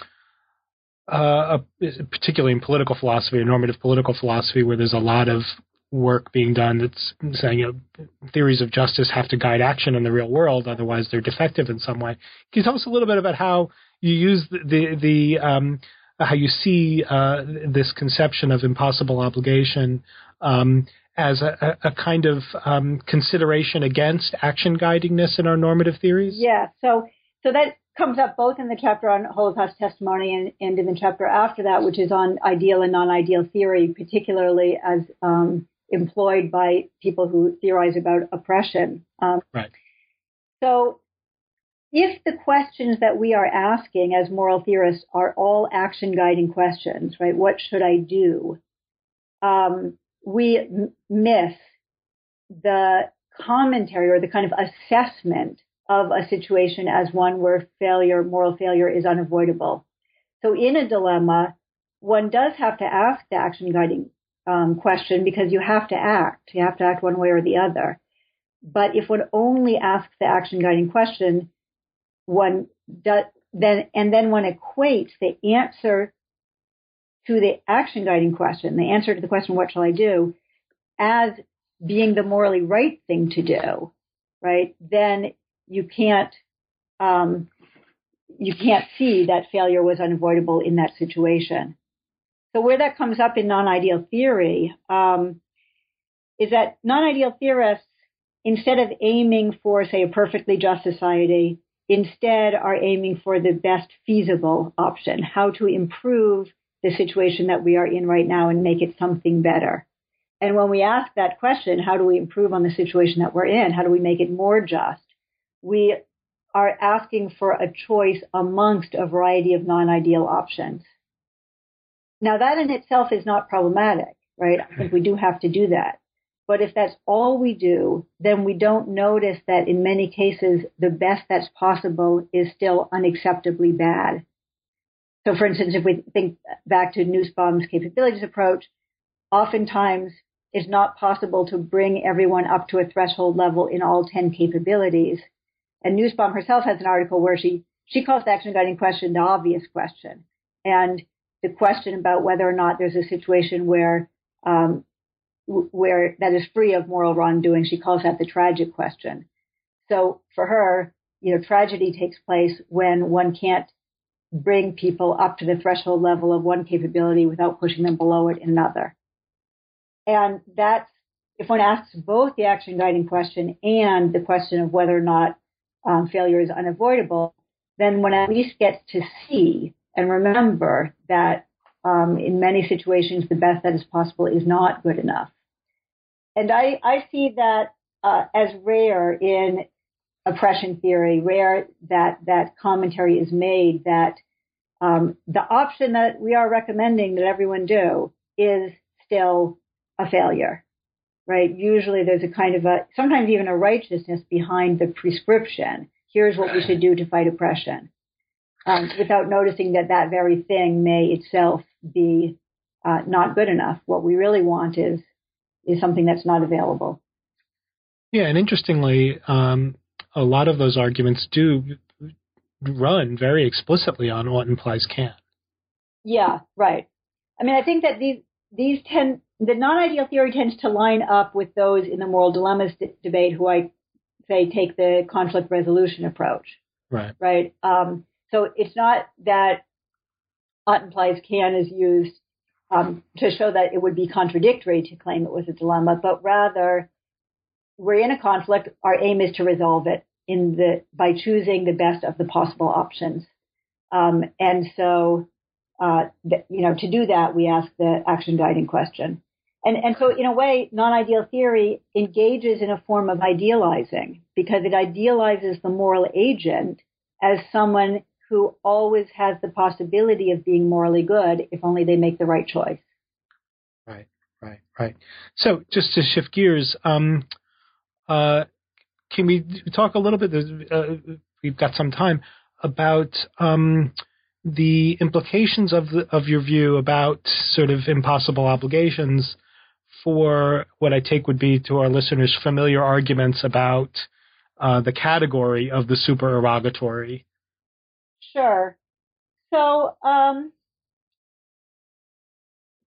uh, a, particularly in political philosophy or normative political philosophy, where there's a lot of work being done that's saying you know, theories of justice have to guide action in the real world, otherwise they're defective in some way. Can you tell us a little bit about how you use the the, the um, how you see uh, this conception of impossible obligation um, as a, a, kind of um, consideration against action guidingness in our normative theories? Yeah. So so that comes up both in the chapter on Holocaust testimony and, and in the chapter after that, which is on ideal and non-ideal theory, particularly as um, employed by people who theorize about oppression. Um, right. So, if the questions that we are asking as moral theorists are all action guiding questions, right? What should I do? Um, we m- miss the commentary or the kind of assessment of a situation as one where failure, moral failure, is unavoidable. So, in a dilemma, one does have to ask the action guiding um, question because you have to act. You have to act one way or the other. But if one only asks the action guiding question, one does then and then one equates the answer to the action guiding question, the answer to the question, what shall I do, as being the morally right thing to do, right? Then you can't um, you can't see that failure was unavoidable in that situation. So where that comes up in non-ideal theory um, is that non-ideal theorists, instead of aiming for, say, a perfectly just society, instead are aiming for the best feasible option, how to improve the situation that we are in right now and make it something better. And when we ask that question, how do we improve on the situation that we're in? How do we make it more just? We are asking for a choice amongst a variety of non-ideal options. Now that in itself is not problematic, right? I think we do have to do that. But if that's all we do, then we don't notice that in many cases, the best that's possible is still unacceptably bad. So for instance, if we think back to Nussbaum's capabilities approach, oftentimes it's not possible to bring everyone up to a threshold level in all 10 capabilities. And Nussbaum herself has an article where she, she calls the action guiding question the obvious question. And the question about whether or not there's a situation where um, where that is free of moral wrongdoing. She calls that the tragic question. So for her, you know, tragedy takes place when one can't bring people up to the threshold level of one capability without pushing them below it in another. And that's if one asks both the action guiding question and the question of whether or not um, failure is unavoidable, then one at least gets to see and remember that um, in many situations, the best that is possible is not good enough. And I, I see that uh, as rare in oppression theory, where that that commentary is made that um, the option that we are recommending that everyone do is still a failure, right? Usually there's a kind of a, sometimes even a righteousness behind the prescription. Here's what we should do to fight oppression um, without noticing that that very thing may itself be uh, not good enough. What we really want is is something that's not available. Yeah, and interestingly, um, a lot of those arguments do run very explicitly on ought implies can. Yeah, right. I mean, I think that these these tend the non-ideal theory tends to line up with those in the moral dilemmas d- debate who I say take the conflict resolution approach. Right. Right. Um, so it's not that ought implies can is used um, to show that it would be contradictory to claim it was a dilemma, but rather we're in a conflict. Our aim is to resolve it in the by choosing the best of the possible options. Um, and so, uh, th- you know, to do that, we ask the action guiding question. And, and so, in a way, non-ideal theory engages in a form of idealizing because it idealizes the moral agent as someone who always has the possibility of being morally good if only they make the right choice. Right, right, right. So just to shift gears, um, uh, can we talk a little bit? Uh, we've got some time about um, the implications of the, of your view about sort of impossible obligations for what I take would be to our listeners familiar arguments about uh, the category of the supererogatory. Sure. So, um,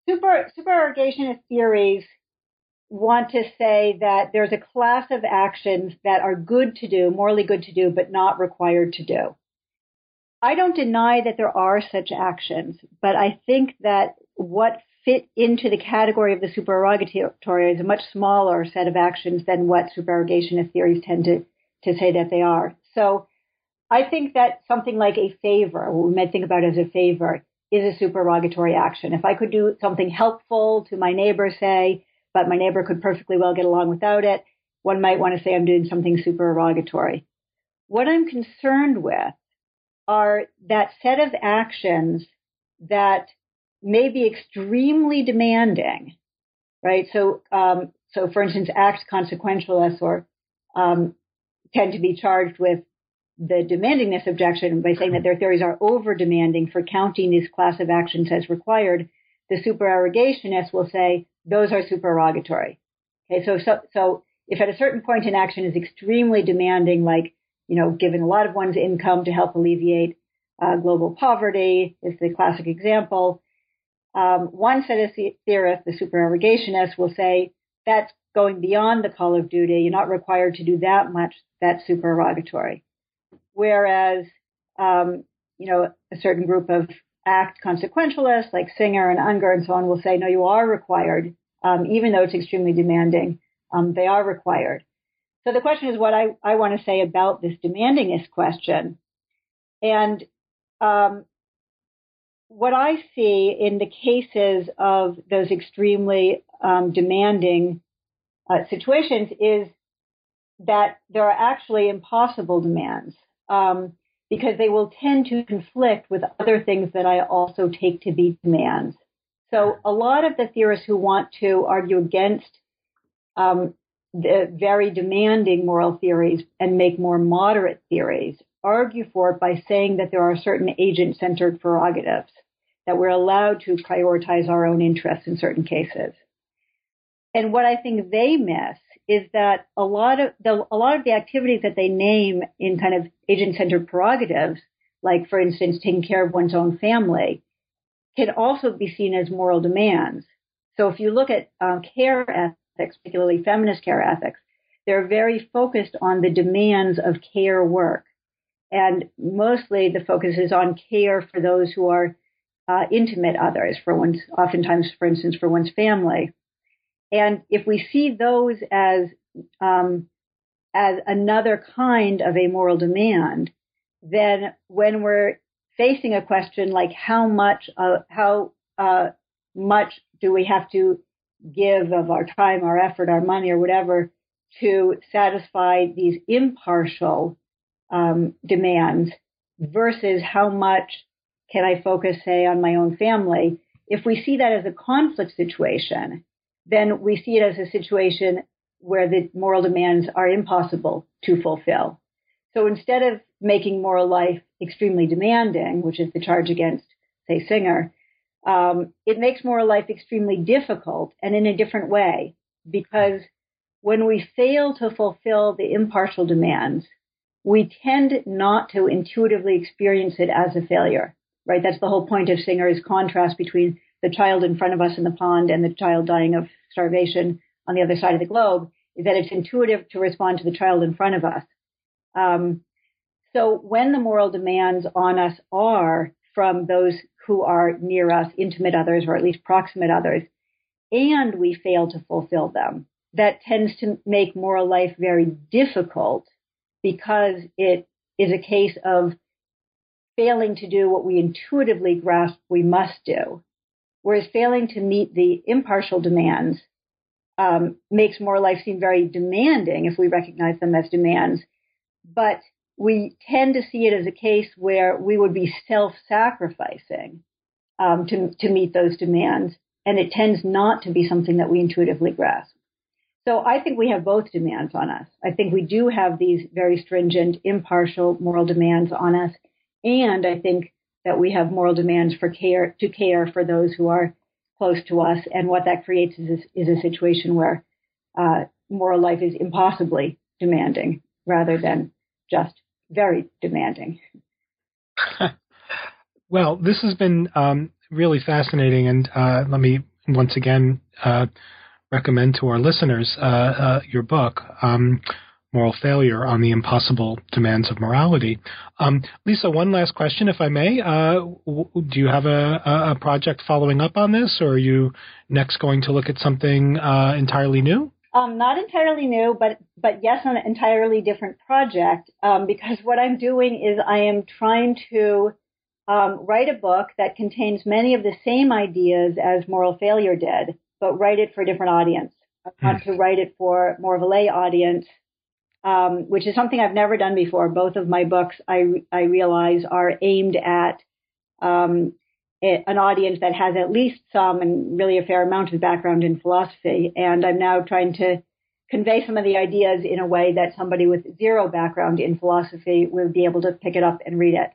super supererogationist theories want to say that there's a class of actions that are good to do, morally good to do, but not required to do. I don't deny that there are such actions, but I think that what fit into the category of the supererogatory is a much smaller set of actions than what supererogationist theories tend to, to say that they are. So I think that something like a favor, what we might think about as a favor, is a supererogatory action. If I could do something helpful to my neighbor, say, but my neighbor could perfectly well get along without it, one might want to say I'm doing something supererogatory. What I'm concerned with are that set of actions that may be extremely demanding, right? So, um, so for instance, acts consequentialists or um, tend to be charged with the demandingness objection by saying that their theories are over demanding for counting this class of actions as required. The supererogationists will say those are supererogatory. Okay, so so so if at a certain point an action is extremely demanding, like you know, giving a lot of one's income to help alleviate uh, global poverty is the classic example. Um, one set of theorists, the supererogationists, will say that's going beyond the call of duty. You're not required to do that much. That's supererogatory. Whereas, um, you know, a certain group of act consequentialists like Singer and Unger and so on will say, no, you are required, um, even though it's extremely demanding. Um, they are required. So the question is what I, I want to say about this demandingness question. And um, what I see in the cases of those extremely um, demanding uh, situations is that there are actually impossible demands um, because they will tend to conflict with other things that I also take to be demands. So a lot of the theorists who want to argue against um, the very demanding moral theories and make more moderate theories argue for it by saying that there are certain agent centered prerogatives, that we're allowed to prioritize our own interests in certain cases. And what I think they miss is that a lot of the, a lot of the activities that they name in kind of agent centered prerogatives, like for instance, taking care of one's own family, can also be seen as moral demands. So if you look at uh, care ethics, particularly feminist care ethics, they're very focused on the demands of care work. And mostly the focus is on care for those who are uh, intimate others, for one's, oftentimes, for instance, for one's family. And if we see those as, um, as another kind of a moral demand, then when we're facing a question like how much, uh, how uh, much do we have to give of our time, our effort, our money, or whatever to satisfy these impartial um, demands versus how much can I focus, say, on my own family. If we see that as a conflict situation, then we see it as a situation where the moral demands are impossible to fulfill. So instead of making moral life extremely demanding, which is the charge against, say, Singer, um, it makes moral life extremely difficult and in a different way because when we fail to fulfill the impartial demands, we tend not to intuitively experience it as a failure, right? That's the whole point of Singer's contrast between the child in front of us in the pond and the child dying of starvation on the other side of the globe, is that it's intuitive to respond to the child in front of us. Um, so when the moral demands on us are from those who are near us, intimate others, or at least proximate others, and we fail to fulfill them, that tends to make moral life very difficult because it is a case of failing to do what we intuitively grasp we must do. Whereas failing to meet the impartial demands um, makes more life seem very demanding if we recognize them as demands. But we tend to see it as a case where we would be self-sacrificing um, to, to meet those demands, and it tends not to be something that we intuitively grasp. So I think we have both demands on us. I think we do have these very stringent, impartial moral demands on us. And I think that we have moral demands for care, to care for those who are close to us. And what that creates is, is a situation where uh, moral life is impossibly demanding rather than just very demanding. well, this has been um, really fascinating. And uh, let me once again uh, recommend to our listeners uh, uh, your book, um, Moral Failure on the Impossible Demands of Morality. Um, Lisa, one last question, if I may. Uh, w- do you have a, a, project following up on this, or are you next going to look at something uh, entirely new? Um, not entirely new, but but yes, an entirely different project. Um, because what I'm doing is I am trying to um, write a book that contains many of the same ideas as Moral Failure did, but write it for a different audience. I want hmm. to write it for more of a lay audience, um, which is something I've never done before. Both of my books, I, I realize, are aimed at um, an audience that has at least some and really a fair amount of background in philosophy. And I'm now trying to convey some of the ideas in a way that somebody with zero background in philosophy will be able to pick it up and read it.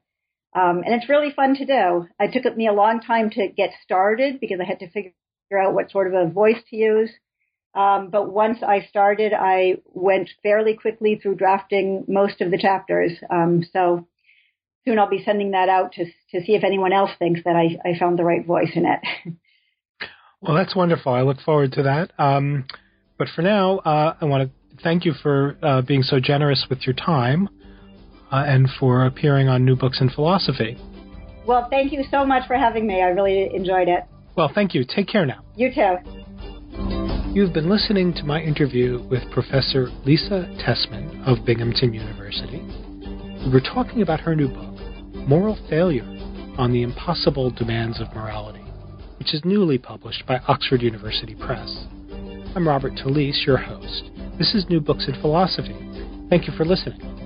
Um, and it's really fun to do. It took me a long time to get started because I had to figure out what sort of a voice to use. Um, but once I started, I went fairly quickly through drafting most of the chapters. Um, so soon I'll be sending that out to to see if anyone else thinks that I, I found the right voice in it. well, that's wonderful. I look forward to that. Um, but for now, uh, I want to thank you for uh, being so generous with your time uh, and for appearing on New Books in Philosophy. Well, thank you so much for having me. I really enjoyed it. Well, thank you. Take care now. You too. You've been listening to my interview with Professor Lisa Tessman of Binghamton University. We were talking about her new book, Moral Failure on the Impossible Demands of Morality, which is newly published by Oxford University Press. I'm Robert Talisse, your host. This is New Books in Philosophy. Thank you for listening.